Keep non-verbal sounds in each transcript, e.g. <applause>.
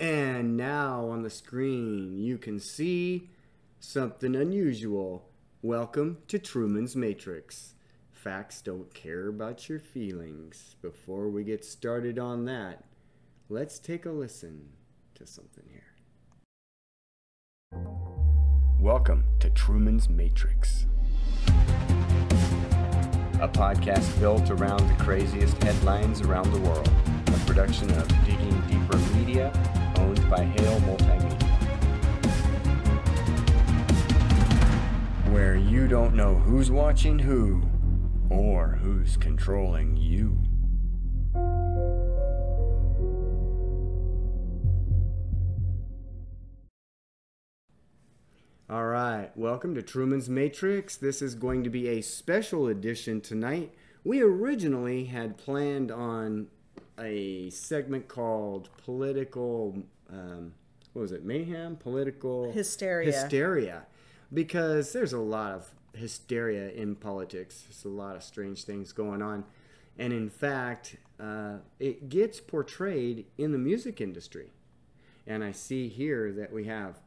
And now on the screen, you can see something unusual. Welcome to Truman's Matrix. Facts don't care about your feelings. Before we get started on that, let's take a listen to something here. Welcome to Truman's Matrix, a podcast built around the craziest headlines around the world, a production of Digging Deeper Media, by Hale Multimedia. Where you don't know who's watching who or who's controlling you. All right, welcome to Truman's Matrix. This is going to be a special edition tonight. We originally had planned on a segment called Political, um, what was it, Mayhem? Political Hysteria. Hysteria. Because there's a lot of hysteria in politics, there's a lot of strange things going on. And in fact, uh, it gets portrayed in the music industry. And I see here that we have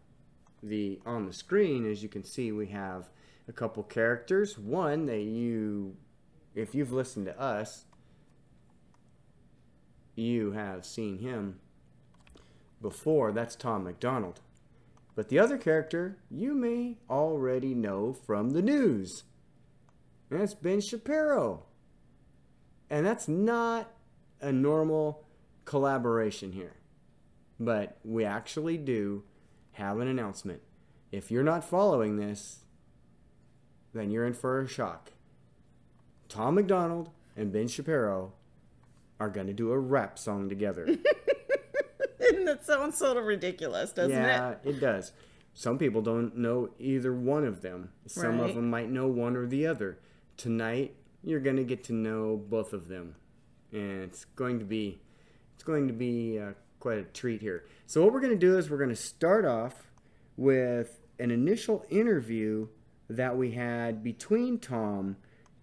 the on the screen as you can see we have a couple characters one that you if you've listened to us you have seen him before that's tom macdonald but the other character you may already know from the news that's ben shapiro and that's not a normal collaboration here but we actually do have an announcement. If you're not following this, then you're in for a shock. Tom MacDonald and Ben Shapiro are going to do a rap song together. <laughs> and that sounds sort of ridiculous, doesn't yeah, it? Yeah, it does. Some people don't know either one of them. Some Right. of them might know one or the other. Tonight, you're going to get to know both of them. And it's going to be it's going to be uh, quite a treat here. So what we're going to do is we're going to start off with an initial interview that we had between Tom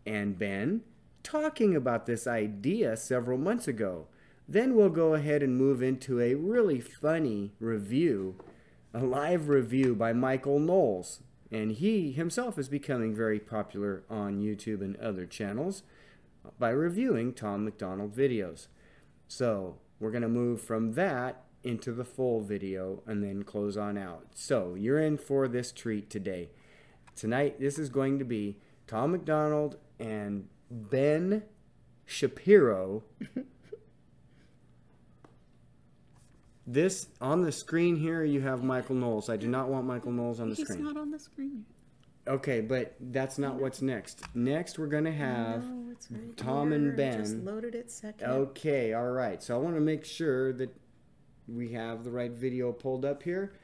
and Ben talking about this idea several months ago. Then we'll go ahead and move into a really funny review, a live review by Michael Knowles. And he himself is becoming very popular on YouTube and other channels by reviewing Tom MacDonald videos. So we're going to move from that into the full video and then close on out. So you're in for this treat today. Tonight, this is going to be Tom MacDonald and Ben Shapiro. this on the screen here, you have Michael Knowles. I do not want Michael Knowles on the He's screen. not on the screen. Okay, but that's not what's next. Next, we're going to have No, right Tom and I just Ben. loaded it second. Okay, all right. So I want to make sure that we have the right video pulled up here.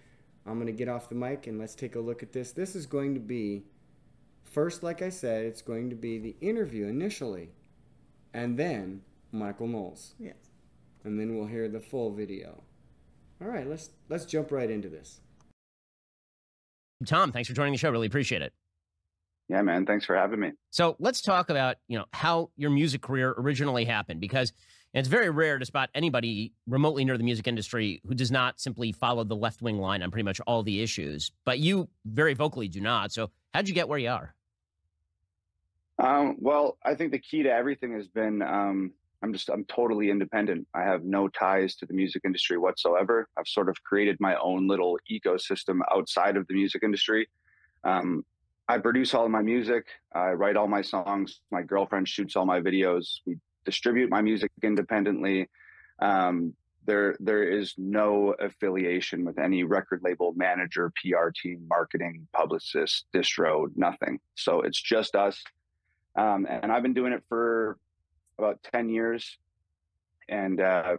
I'm going to get off the mic and let's take a look at this. This is going to be, first, like I said, it's going to be the interview initially, and then Michael Knowles, Yes. and then we'll hear the full video. All right, let's let's jump right into this. Tom, thanks for joining the show. Really appreciate it. Yeah, man. Thanks for having me. So let's talk about you know how your music career originally happened because it's very rare to spot anybody remotely near the music industry who does not simply follow the left wing line on pretty much all the issues. But you very vocally do not. So how'd you get where you are? Um, well, I think the key to everything has been um, I'm just I'm totally independent. I have no ties to the music industry whatsoever. I've sort of created my own little ecosystem outside of the music industry. Um, I produce all of my music. I write all my songs. My girlfriend shoots all my videos. We distribute my music independently. Um, there, there is no affiliation with any record label, manager, PR team, marketing, publicist, distro, nothing. So it's just us. Um, and I've been doing it for about 10 years. And, uh,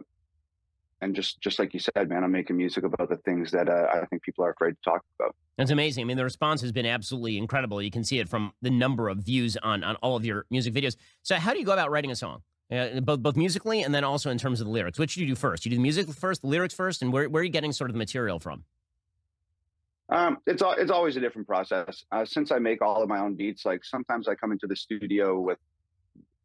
and just, just like you said, man, I'm making music about the things that uh, I think people are afraid to talk about. That's amazing. I mean, the response has been absolutely incredible. You can see it from the number of views on on all of your music videos. So, how do you go about writing a song, uh, both both musically and then also in terms of the lyrics? Which do you do first? You do the music first, the lyrics first, and where where are you getting sort of the material from? Um, it's al- it's always a different process. Uh, since I make all of my own beats, like sometimes I come into the studio with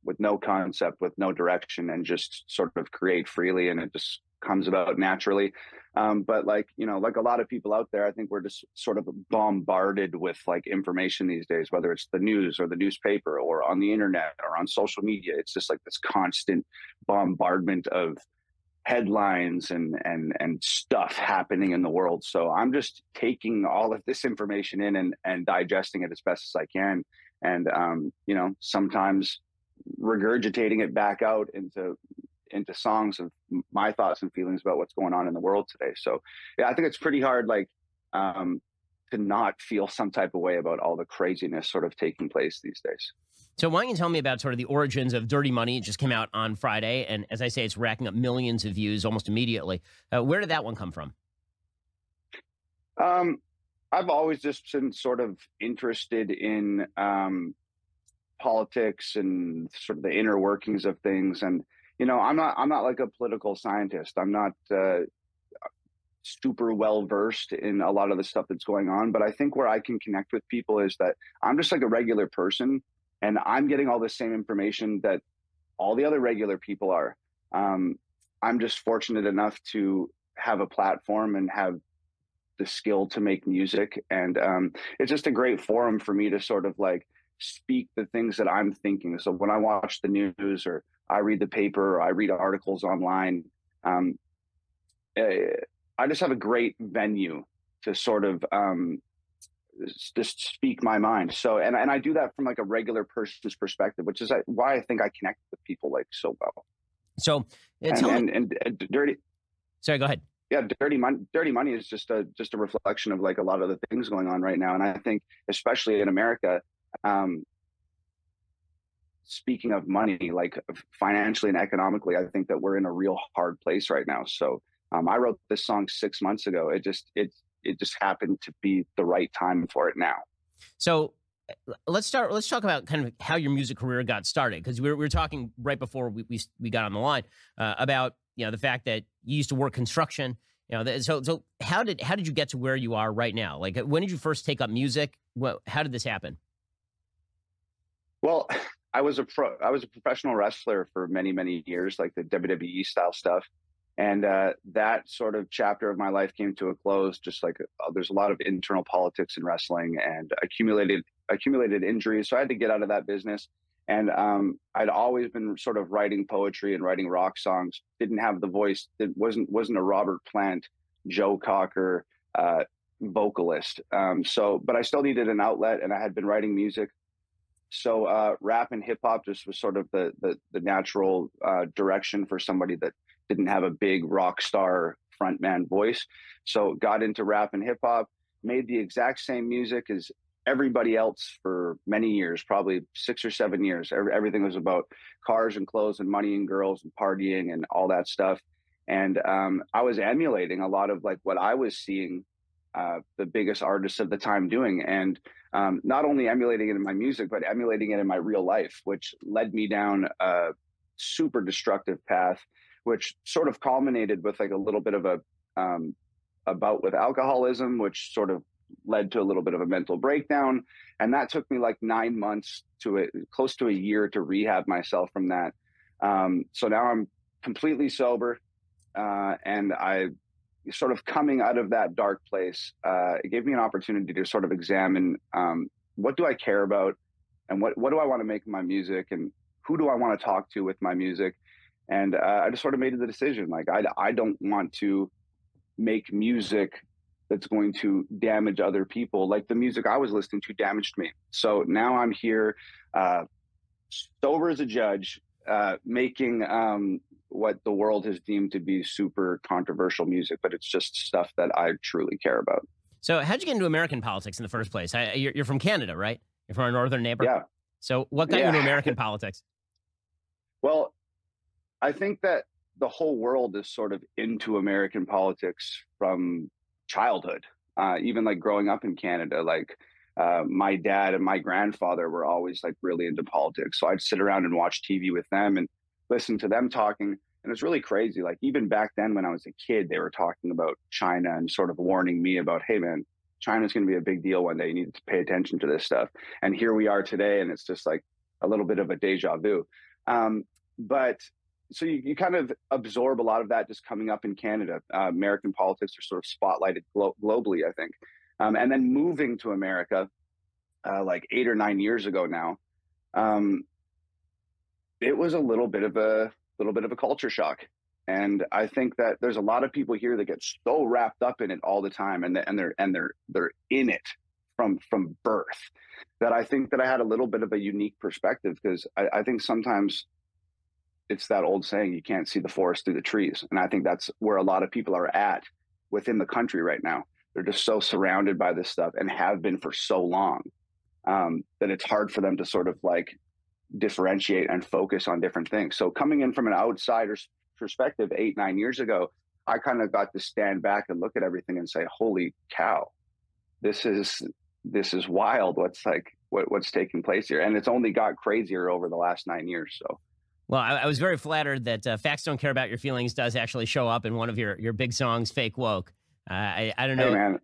with no concept, with no direction, and just sort of create freely, and it just comes about naturally. Um, but like you know, like a lot of people out there, I think we're just sort of bombarded with like information these days, whether it's the news or the newspaper or on the internet or on social media. It's just like this constant bombardment of headlines and and and stuff happening in the world. So I'm just taking all of this information in and and digesting it as best as I can, and um, you know, sometimes regurgitating it back out into into songs of my thoughts and feelings about what's going on in the world today. So yeah, I think it's pretty hard like um, to not feel some type of way about all the craziness sort of taking place these days. So why don't you tell me about sort of the origins of Dirty Money? It just came out on Friday, and as I say, it's racking up millions of views almost immediately. Uh, where did that one come from? Um, I've always just been sort of interested in um, politics and sort of the inner workings of things, and you know, I'm not I'm not like a political scientist. I'm not uh, super well versed in a lot of the stuff that's going on, but I think where I can connect with people is that I'm just like a regular person, and I'm getting all the same information that all the other regular people are. Um, I'm just fortunate enough to have a platform and have the skill to make music, and um, it's just a great forum for me to sort of like speak the things that I'm thinking. So when I watch the news or I read the paper, I read articles online. Um, eh, I just have a great venue to sort of um, just speak my mind. So, and and I do that from like a regular person's perspective, which is why I think I connect with people like so well. So, and, and, and, and dirty. Sorry, go ahead. Yeah, dirty money. Dirty money is just a just a reflection of like a lot of the things going on right now, and I think especially in America, um, speaking of money, like financially and economically, I think that we're in a real hard place right now. So um, I wrote this song six months ago. It just it it just happened to be the right time for it now. So let's start. Let's talk about kind of how your music career got started because we, we were, talking right before we we, we got on the line uh, about you know the fact that you used to work construction. You know, so so how did how did you get to where you are right now? Like when did you first take up music? Well, how did this happen? Well, I was a pro. I was a professional wrestler for many, many years, like the WWE style stuff, and uh, that sort of chapter of my life came to a close. Just like uh, there's a lot of internal politics in wrestling and accumulated accumulated injuries, so I had to get out of that business. And um, I'd always been sort of writing poetry and writing rock songs. Didn't have the voice. It wasn't wasn't a Robert Plant, Joe Cocker uh, vocalist. Um, so, but I still needed an outlet, and I had been writing music so uh, rap and hip hop just was sort of the the, the natural uh, direction for somebody that didn't have a big rock star frontman voice. So got into rap and hip hop, made the exact same music as everybody else for many years, probably six or seven years. Everything was about cars and clothes and money and girls and partying and all that stuff. And um, I was emulating a lot of like what I was seeing uh, the biggest artists of the time doing. And um, not only emulating it in my music, but emulating it in my real life, which led me down a super destructive path, which sort of culminated with like a little bit of a um, a bout with alcoholism, which sort of led to a little bit of a mental breakdown, and that took me like nine months to a, close to a year to rehab myself from that. Um, so now I'm completely sober, uh, and I sort of coming out of that dark place, uh, it gave me an opportunity to sort of examine um, what do I care about and what, what do I want to make my music and who do I want to talk to with my music. And uh, I just sort of made the decision like, I, I don't want to make music that's going to damage other people like the music I was listening to damaged me. So now I'm here, uh, sober as a judge, uh, making um, what the world has deemed to be super controversial music, but it's just stuff that I truly care about. So, how'd you get into American politics in the first place? I, you're, you're, from Canada, right? You're from our northern neighbor. Yeah. So, what got yeah. you into American <laughs> politics? Well, I think that the whole world is sort of into American politics from childhood. Uh, even like growing up in Canada, like uh, my dad and my grandfather were always like really into politics. So I'd sit around and watch TV with them and listen to them talking. And it's really crazy. Like even back then when I was a kid, they were talking about China and sort of warning me about, hey man, China's going to be a big deal one day. You need to pay attention to this stuff. And here we are today, and it's just like a little bit of a deja vu. Um, but so you, you kind of absorb a lot of that just coming up in Canada. Uh, American politics are sort of spotlighted glo- globally, I think. Um, and then moving to America, uh, like eight or nine years ago now, um, it was a little bit of a little bit of a culture shock. And I think that there's a lot of people here that get so wrapped up in it all the time, and and they're and they're they're in it from from birth that I think that I had a little bit of a unique perspective because I, I think sometimes it's that old saying you can't see the forest through the trees, and I think that's where a lot of people are at within the country right now. They're just so surrounded by this stuff and have been for so long um, that it's hard for them to sort of like differentiate and focus on different things. So coming in from an outsider's perspective eight, nine years ago, I kind of got to stand back and look at everything and say, holy cow, this is, this is wild. What's like, what, what's taking place here? And it's only got crazier over the last nine years. So. Well, I, I was very flattered that uh, "Facts Don't Care About Your Feelings" does actually show up in one of your your big songs, "Fake Woke." Uh, I I don't know, hey, man.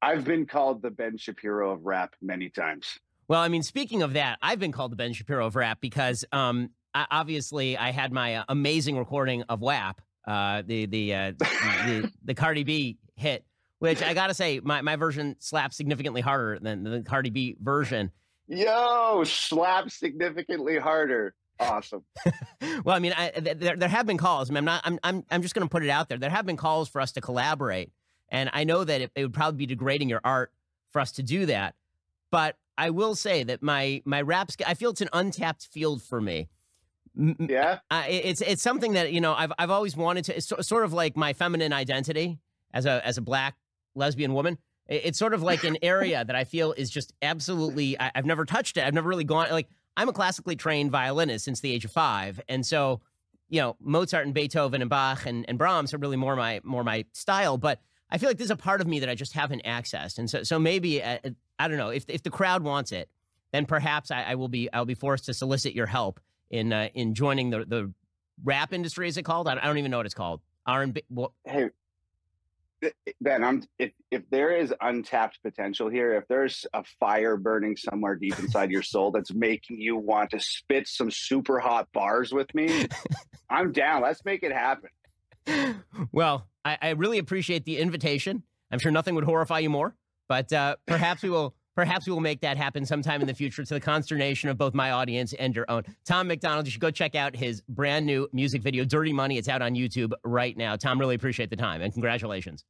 I've been called the Ben Shapiro of rap many times. Well, I mean, speaking of that, I've been called the Ben Shapiro of rap because um, I, obviously I had my uh, amazing recording of WAP, uh, the the, uh, the the Cardi B hit, which I gotta say my, my version slaps significantly harder than the Cardi B version. Yo, slap significantly harder. Awesome. <laughs> well, I mean, I, there there have been calls. I mean, I'm not. I'm I'm I'm just going to put it out there. There have been calls for us to collaborate, and I know that it, it would probably be degrading your art for us to do that. But I will say that my my rap, I feel it's an untapped field for me. Yeah, uh, it's it's something that you know I've I've always wanted to. It's sort of like my feminine identity as a as a black lesbian woman. It's sort of like an area that I feel is just absolutely. I, I've never touched it. I've never really gone like I'm a classically trained violinist since the age of five, and so you know Mozart and Beethoven and Bach and, and Brahms are really more my more my style. But I feel like there's a part of me that I just haven't accessed, and so so maybe uh, uh, I don't know if if the crowd wants it, then perhaps I, I will be I'll be forced to solicit your help in uh, in joining the the rap industry. Is it called? I don't even know what it's called. R and B. Hey, Ben, I'm if if there is untapped potential here, if there's a fire burning somewhere deep inside your soul that's making you want to spit some super hot bars with me, <laughs> I'm down. Let's make it happen. Well, I, I really appreciate the invitation. I'm sure nothing would horrify you more, but uh, perhaps we will Perhaps we will make that happen sometime in the future to the consternation of both my audience and your own. Tom MacDonald, you should go check out his brand new music video, Dirty Money. It's out on YouTube right now. Tom, really appreciate the time and congratulations.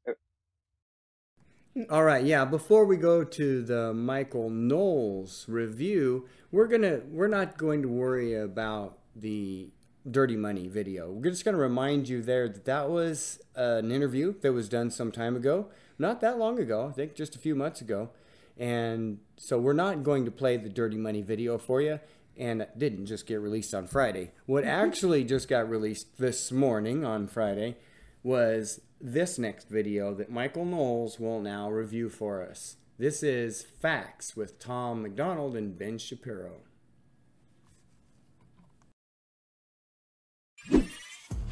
All right, yeah. Before we go to the Michael Knowles review, we're gonna we're not going to worry about the Dirty Money video. We're just going to remind you there that that was uh, an interview that was done some time ago, not that long ago. I think just a few months ago. And so we're not going to play the Dirty Money video for you. And it didn't just get released on Friday. What <laughs> actually just got released this morning on Friday was this next video that Michael Knowles will now review for us. This is Facts with Tom MacDonald and Ben Shapiro.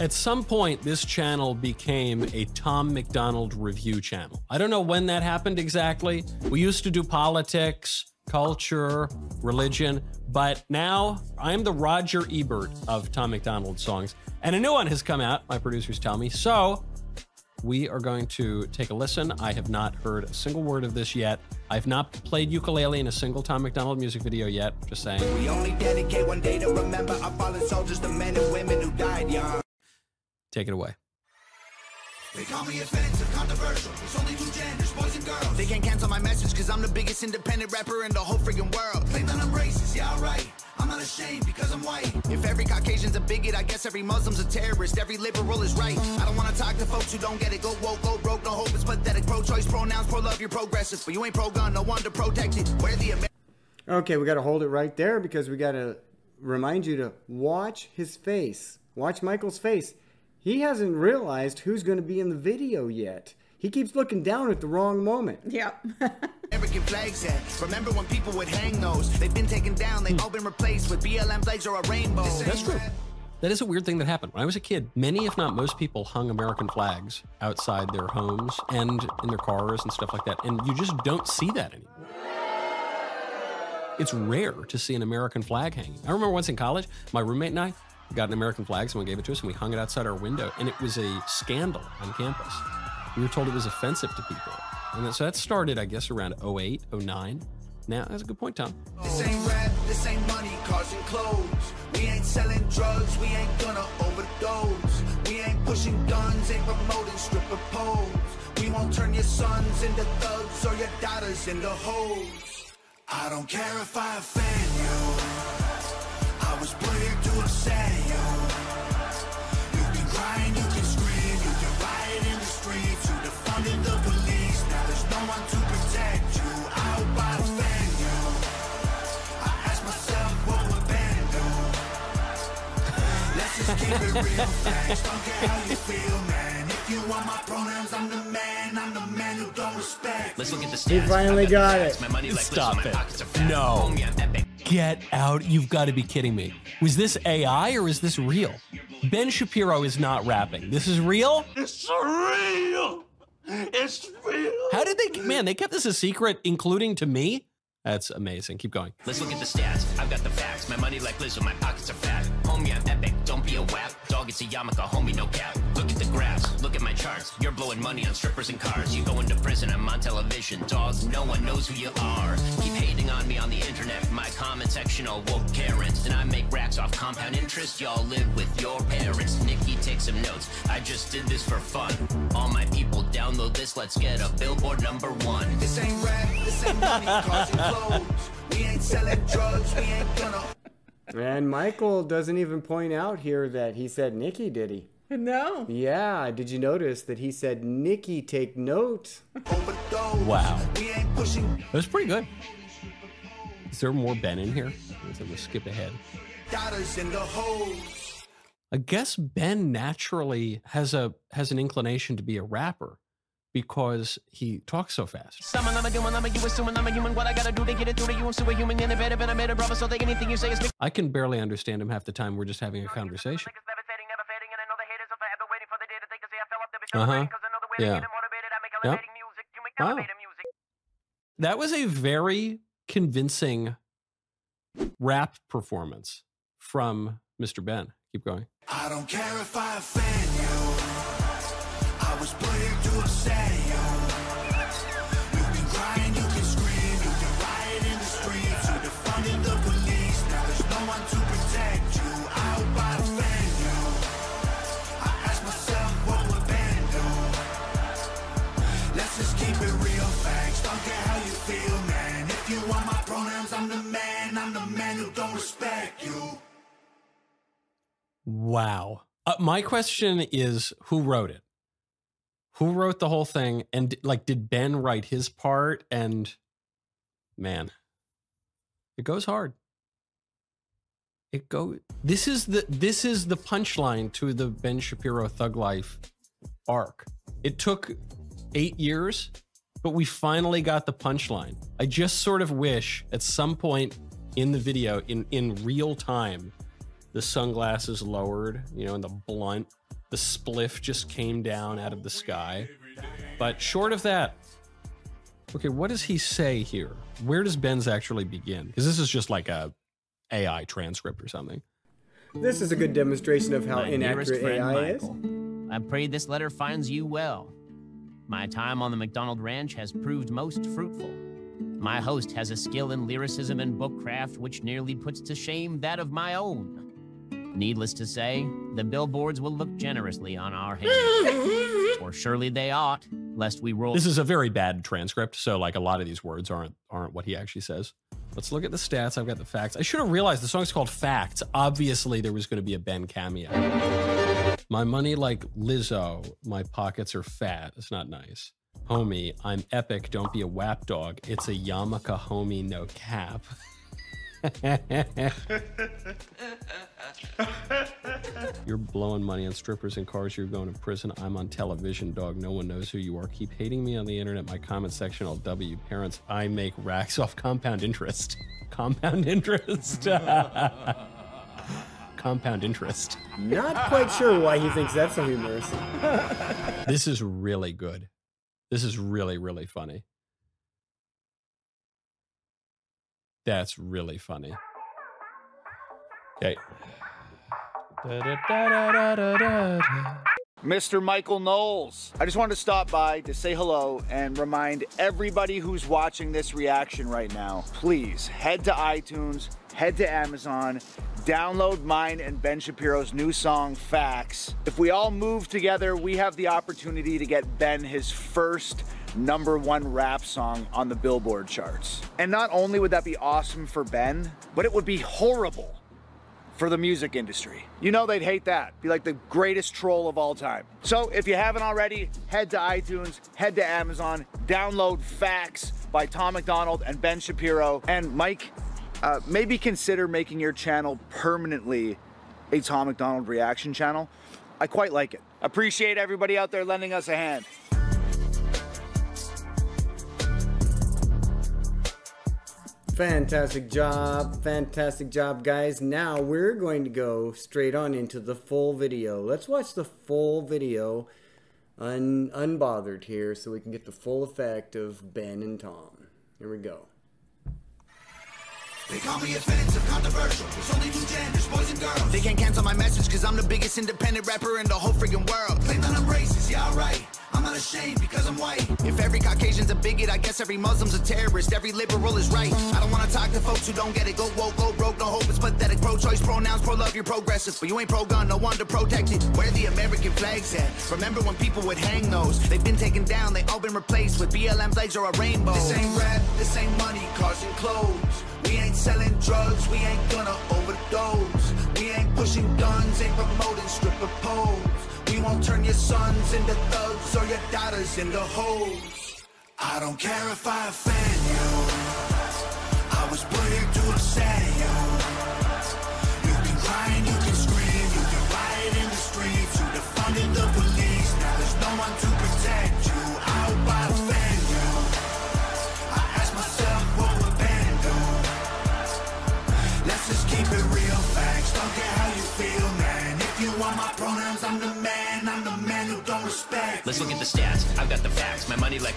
At some point, this channel became a Tom MacDonald review channel. I don't know when that happened exactly. We used to do politics, culture, religion, but now I'm the Roger Ebert of Tom MacDonald songs. And a new one has come out, my producers tell me. So we are going to take a listen. I have not heard a single word of this yet. I've not played ukulele in a single Tom MacDonald music video yet. Just saying. We only dedicate one day to remember our fallen soldiers, the men and women who died young. Take it away. They call me offensive, controversial. It's only two genders, boys and girls. They can't cancel my message because I'm the biggest independent rapper in the whole freaking world. Claim that I'm racist, yeah, right. I'm not ashamed because I'm white. If every Caucasian's a bigot, I guess every Muslim's a terrorist. Every liberal is right. I don't want to talk to folks who don't get it. Go woke, go broke, no hope is pathetic. Pro-choice, pronouns, pro-love, you're progressive. But you ain't pro-gun, no one to protect it. Where the Amer Okay, we got to hold it right there because we got to remind you to watch his face. Watch Michael's face he hasn't realized who's going to be in the video yet. He keeps looking down at the wrong moment. Yep. <laughs> American flags at. Remember when people would hang those? They've been taken down, they've all been replaced with BLM flags or a rainbow. That's true. That is a weird thing that happened. When I was a kid, many, if not most people, hung American flags outside their homes and in their cars and stuff like that. And you just don't see that anymore. It's rare to see an American flag hanging. I remember once in college, my roommate and I, got an American flag. Someone gave it to us, and we hung it outside our window. And it was a scandal on campus. We were told it was offensive to people. And so that started, I guess, around 08, 09. Now, that's a good point, Tom. This ain't rap, this ain't money, cars and clothes. We ain't selling drugs, we ain't gonna overdose. We ain't pushing guns, ain't promoting stripper poles. We won't turn your sons into thugs or your daughters into hoes. I don't care if I offend you. I was put here to upset you. You can cry you can scream, you can riot in the streets, you defunded the police. Now there's no one to protect you. I hope I offend you. I ask myself what would Ben do? Let's just keep it real facts. Don't care how you feel, man. If you want my pronouns, I'm the man. I'm the man who don't respect. Let's look at the He finally got it. facts. My money like Stop it. My pockets are fat. No. Homie, I'm epic. Get out. You've got to be kidding me. Was this AI or is this real? Ben Shapiro is not rapping. This is real? It's real. It's real. How did they, man, they kept this a secret, including to me? That's amazing. Keep going. Let's look at the stats. I've got the facts. My money like Lizzo, my pockets are fat. Homie, I'm epic. Don't be a whack. Dog, it's a yarmulke, homie, no cap. Look at the graphs. Look at my charts. You're blowing money on strippers and cars. You go into prison, I'm on television. Dogs, no one knows who you are. Keep hating on me on the internet. My comment section all woke Karens. And I make racks off compound interest. Y'all live with your parents. Nicki, take some notes. I just did this for fun. All my people download this. Let's get a billboard number one. This ain't rap. This ain't money, cars and clothes. We ain't selling drugs. We ain't gonna And Michael doesn't even point out here that he said Nicki, did he? No. Yeah, did you notice that he said Nicki take note? Wow. We That was pretty good. Is there more Ben in here? I'm going to skip ahead. daughters into hoes. I guess Ben naturally has a has an inclination to be a rapper because he talks so fast. Summon, I'm a human, I'm a you assuming I'm a human. What I gotta do to get it through to you? I'm superhuman, innovative, and I made a brother, so take anything you say is I can barely understand him half the time. We're just having a conversation. Uh-huh. Yeah. Yep. Wow. That was a very convincing rap performance from Mr. Ben. Keep going. I don't care if I offend you. I was put here to upset you. You can cry and you can scream. You can riot in the streets. You defunded the police. Now there's no one to protect you. I hope I offend you. I ask myself what would Ben do? Let's just keep it real facts. Don't care how you feel, man. If you want my pronouns, I'm the man. I'm the man who don't respect you. Wow. Uh, my question is who wrote it? Who wrote the whole thing? And like, did Ben write his part? And man, it goes hard. It go. This is the this is the punchline to the Ben Shapiro Thug Life arc. It took eight years, but we finally got the punchline. I just sort of wish at some point in the video, in in real time, the sunglasses lowered, you know, and the blunt, the spliff just came down out of the sky. But short of that, okay, what does he say here? Where does Ben's actually begin? Because this is just like a AI transcript or something. This is a good demonstration of how My inaccurate friend AI is. I pray this letter finds you well. My time on the MacDonald Ranch has proved most fruitful. My host has a skill in lyricism and bookcraft which nearly puts to shame that of my own. Needless to say, the billboards will look generously on our hands. <laughs> or surely they ought, lest we roll. This is a very bad transcript, so like a lot of these words aren't aren't what he actually says. Let's look at the stats. I've got the facts. I should have realized the song's called Facts. Obviously, there was going to be a Ben cameo. My money like Lizzo. My pockets are fat. It's not nice. Homie, I'm epic. Don't be a whap dog. It's a yarmulke, homie, no cap. <laughs> <laughs> You're blowing money on strippers and cars. You're going to prison. I'm on television, dog. No one knows who you are. Keep hating me on the internet. My comment section, I'll W. Parents, I make racks off compound interest. Compound interest. <laughs> compound interest. Not quite sure why he thinks that's so humorous. This is really good. This is really, really funny. That's really funny. Okay. Mr. Michael Knowles. I just wanted to stop by to say hello and remind everybody who's watching this reaction right now please head to iTunes, head to Amazon, download mine and Ben Shapiro's new song, Facts. If we all move together, we have the opportunity to get Ben his first number one rap song on the Billboard charts. And not only would that be awesome for Ben, but it would be horrible for the music industry. You know they'd hate that. Be like the greatest troll of all time. So if you haven't already, head to iTunes, head to Amazon, download Facts by Tom MacDonald and Ben Shapiro. And Mike, uh, maybe consider making your channel permanently a Tom MacDonald reaction channel. I quite like it. Appreciate everybody out there lending us a hand. Fantastic job. Fantastic job, guys. Now we're going to go straight on into the full video. Let's watch the full video un- unbothered here so we can get the full effect of Ben and Tom. Here we go. They call me offensive, controversial. It's only two genders, boys and girls. They can't cancel my message cause I'm the biggest independent rapper in the whole freaking world. Claim that I'm racist, yeah, alright. I'm not ashamed because I'm white. If every Caucasian's a bigot, I guess every Muslim's a terrorist. Every liberal is right. I don't wanna talk to folks who don't get it. Go woke, go broke, no hope. It's pathetic. Pro choice, pronouns, pro love, you're progressive. But you ain't pro gun, no one to protect it. Where the American flags at? Remember when people would hang those? They've been taken down, they all been replaced with BLM flags or a rainbow. This ain't rap, this ain't money, cars and clothes. We ain't selling drugs, we ain't gonna overdose. We ain't pushing guns, ain't promoting stripper poles. We won't turn your sons into thugs or your daughters into hoes. I don't care if I offend you. I was put here to upset you.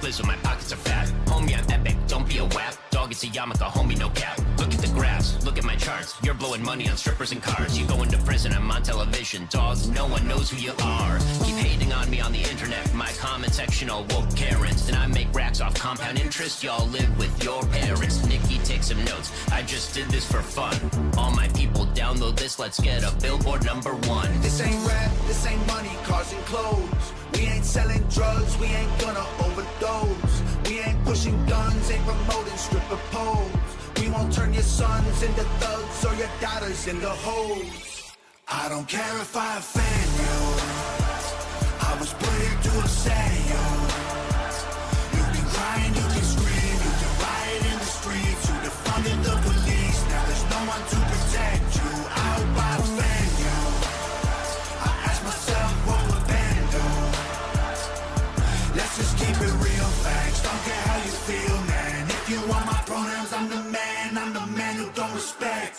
Money my pockets are fat. Homie, I'm epic. Don't be a wap. Dog, it's a yarmulke, homie, no cap. Look at the graphs. Look at my charts. You're blowing money on strippers and cars. You go to prison, I'm on television. Dogs, no one knows who you are. Keep hating on me on the internet. My comment section all woke Karens. Then I make racks off compound interest. Y'all live with your parents. Nicki, take some notes. I just did this for fun. All my people download this. Let's get a billboard number one. This ain't rap, this ain't money, cars and clothes. We ain't selling drugs, we ain't gonna overdose. We ain't pushing guns, ain't promoting stripper poles. We won't turn your sons into thugs or your daughters into hoes. I don't care if I offend you. I was put here to upset you.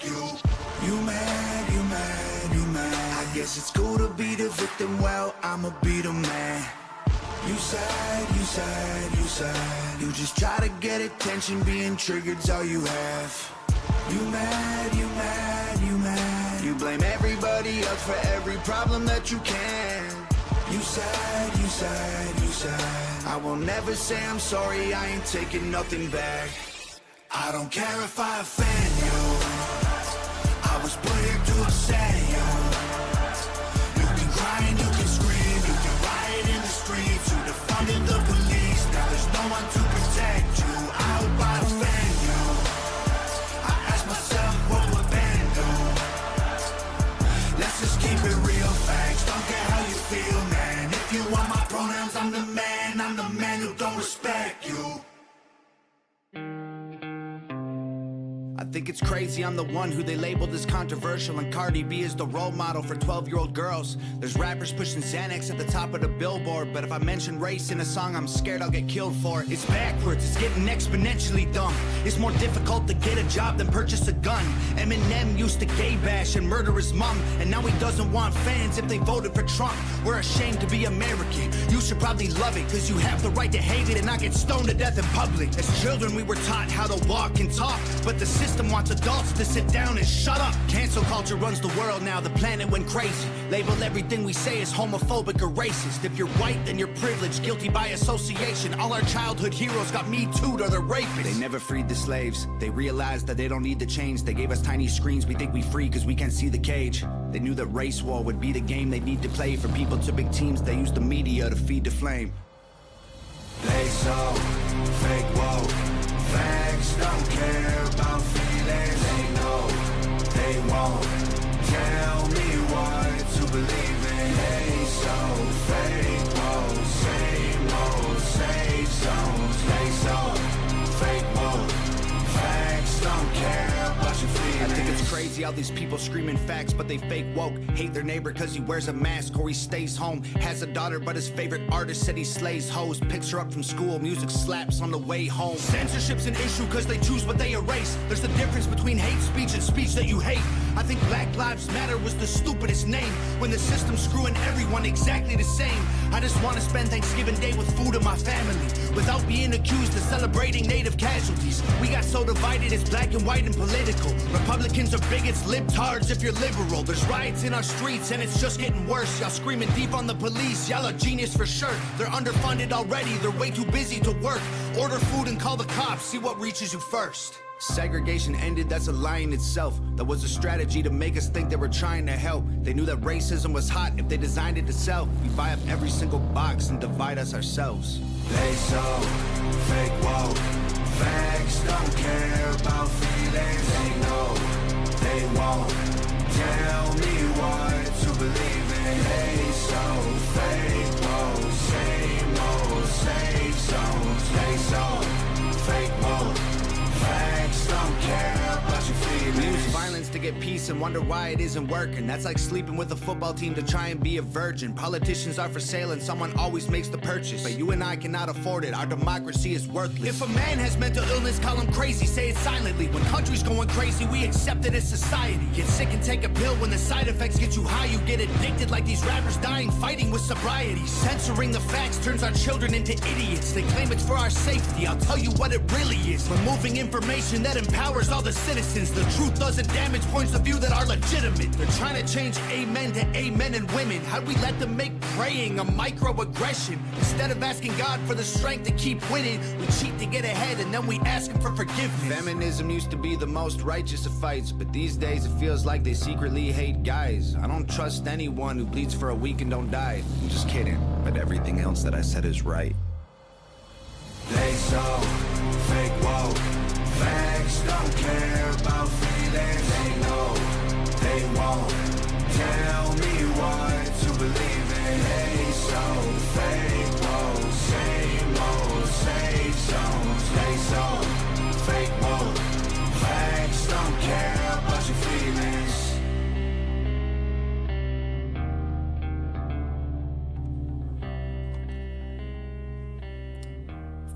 You. You mad, you mad, you mad. I guess it's cool to be the victim. Well, I'ma be the man. You sad, you sad, you sad. You just try to get attention, being triggered's all you have. You mad, you mad, you mad. You blame everybody else for every problem that you can. You sad, you sad, you sad. I will never say I'm sorry, I ain't taking nothing back. I don't care if I offend. I was put here to upset you. You can cry and you can scream, you can riot in the streets, you defunded the police. Now there's no one to protect you. I hope I offend you. I ask myself what would Ben do? Let's just keep it real facts. Don't care how you feel, man. If you want my pronouns, I'm the man. I'm the man who don't respect you. Think it's crazy I'm the one who they labeled as controversial and Cardi B is the role model for 12 year old girls. There's rappers pushing Xanax at the top of the billboard, but if I mention race in a song, I'm scared I'll get killed for it. It's backwards, it's getting exponentially dumb. It's more difficult to get a job than purchase a gun. Eminem used to gay bash and murder his mom, and now he doesn't want fans if they voted for Trump. We're ashamed to be American. You should probably love it, cause you have the right to hate it and not get stoned to death in public. As children, we were taught how to walk and talk, but the system wants adults to sit down and shut up. Cancel culture runs the world now, the planet went crazy. Label everything we say as homophobic or racist. If you're white, then you're privileged, guilty by association. All our childhood heroes got me too or they're rapists. They never freed the slaves. They realized that they don't need the chains. They gave us tiny screens, we think we free because we can't see the cage. They knew that race war would be the game they need to play. For people to big teams, they use the media to feed the flame. They so fake woke. Facts don't care about feelings. They know they won't tell me what to believe in. They so woke. Same old safe zones. They so fake woke. Facts don't care crazy how these people screaming facts, but they fake woke. Hate their neighbor cause he wears a mask or he stays home. Has a daughter, but his favorite artist said he slays hoes. Picks her up from school, music slaps on the way home. Censorship's an issue cause they choose what they erase. There's a difference between hate speech and speech that you hate. I think Black Lives Matter was the stupidest name when the system's screwing everyone exactly the same. I just want to spend Thanksgiving Day with food and my family without being accused of celebrating native casualties. We got so divided, it's black and white and political. Republicans are bigots, libtards if you're liberal. There's riots in our streets and it's just getting worse. Y'all screaming deep on the police, y'all are genius for sure. They're underfunded already, they're way too busy to work. Order food and call the cops, see what reaches you first. Segregation ended, that's a lie in itself. That was a strategy to make us think they were trying to help. They knew that racism was hot if they designed it to sell. We buy up every single box and divide us ourselves. They so fake woke. Facts don't care about feelings. They know they won't tell me get peace and wonder why it isn't working. That's like sleeping with a football team to try and be a virgin. Politicians are for sale and someone always makes the purchase. But you and I cannot afford it. Our democracy is worthless. If a man has mental illness, call him crazy. Say it silently. When country's going crazy, we accept it as society. Get sick and take a pill when the side effects get you high. You get addicted like these rappers dying fighting with sobriety. Censoring the facts turns our children into idiots. They claim it's for our safety. I'll tell you what it really is. Removing information that empowers all the citizens. The truth doesn't damage points of view that are legitimate. They're trying to change amen to amen and women. How'd we let them make praying a microaggression? Instead of asking God for the strength to keep winning, we cheat to get ahead and then we ask Him for forgiveness. Feminism used to be the most righteous of fights, but these days it feels like they secretly hate guys. I don't trust anyone who bleeds for a week and don't die. I'm just kidding, but everything else that I said is right. They so fake woke. Facts don't care about feelings. They know they won't tell me what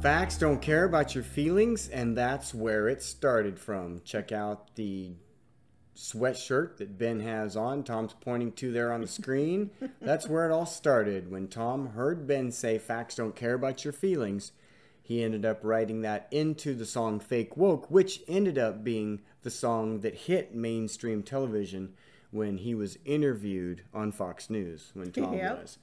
Facts don't care about your feelings, and that's where it started from. Check out the sweatshirt that Ben has on. Tom's pointing to there on the screen. <laughs> That's where it all started. When Tom heard Ben say, Facts don't care about your feelings, he ended up writing that into the song Fake Woke, which ended up being the song that hit mainstream television when he was interviewed on Fox News, when Tom Yep. was.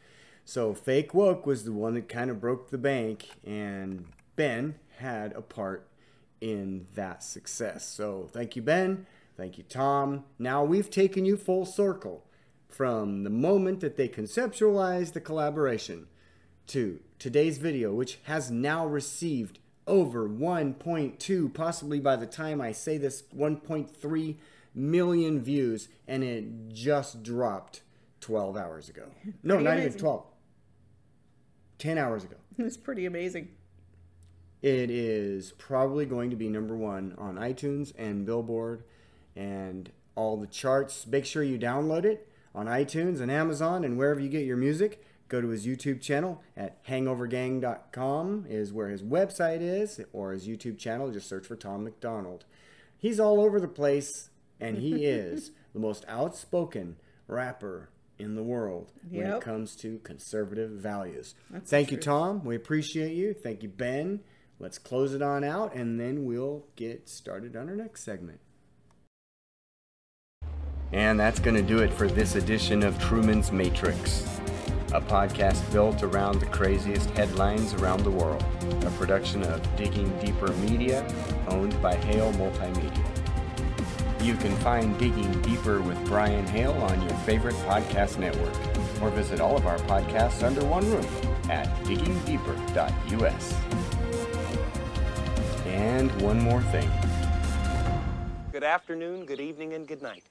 So Fake Woke was the one that kind of broke the bank, and Ben had a part in that success. So thank you, Ben. Thank you, Tom. Now we've taken you full circle from the moment that they conceptualized the collaboration to today's video, which has now received over 1.2, possibly by the time I say this, 1.3 million views, and it just dropped 12 hours ago. No, Pretty not even 12. 10 hours ago. <laughs> It's pretty amazing. It is probably going to be number one on iTunes and Billboard and all the charts. Make sure you download it on iTunes and Amazon and wherever you get your music. Go to his YouTube channel at hangovergang.com is where his website is, or his YouTube channel. Just search for Tom MacDonald. He's all over the place, and he <laughs> is the most outspoken rapper in the world when it comes to conservative values. That's Thank you. Tom. We appreciate you. Thank you, Ben. Let's close it on out, and then we'll get started on our next segment. And that's going to do it for this edition of Truman's Matrix, a podcast built around the craziest headlines around the world, a production of Digging Deeper Media, owned by Hale Multimedia. You can find Digging Deeper with Brian Hale on your favorite podcast network, or visit all of our podcasts under one roof at diggingdeeper.us. And one more thing. Good afternoon, good evening, and good night.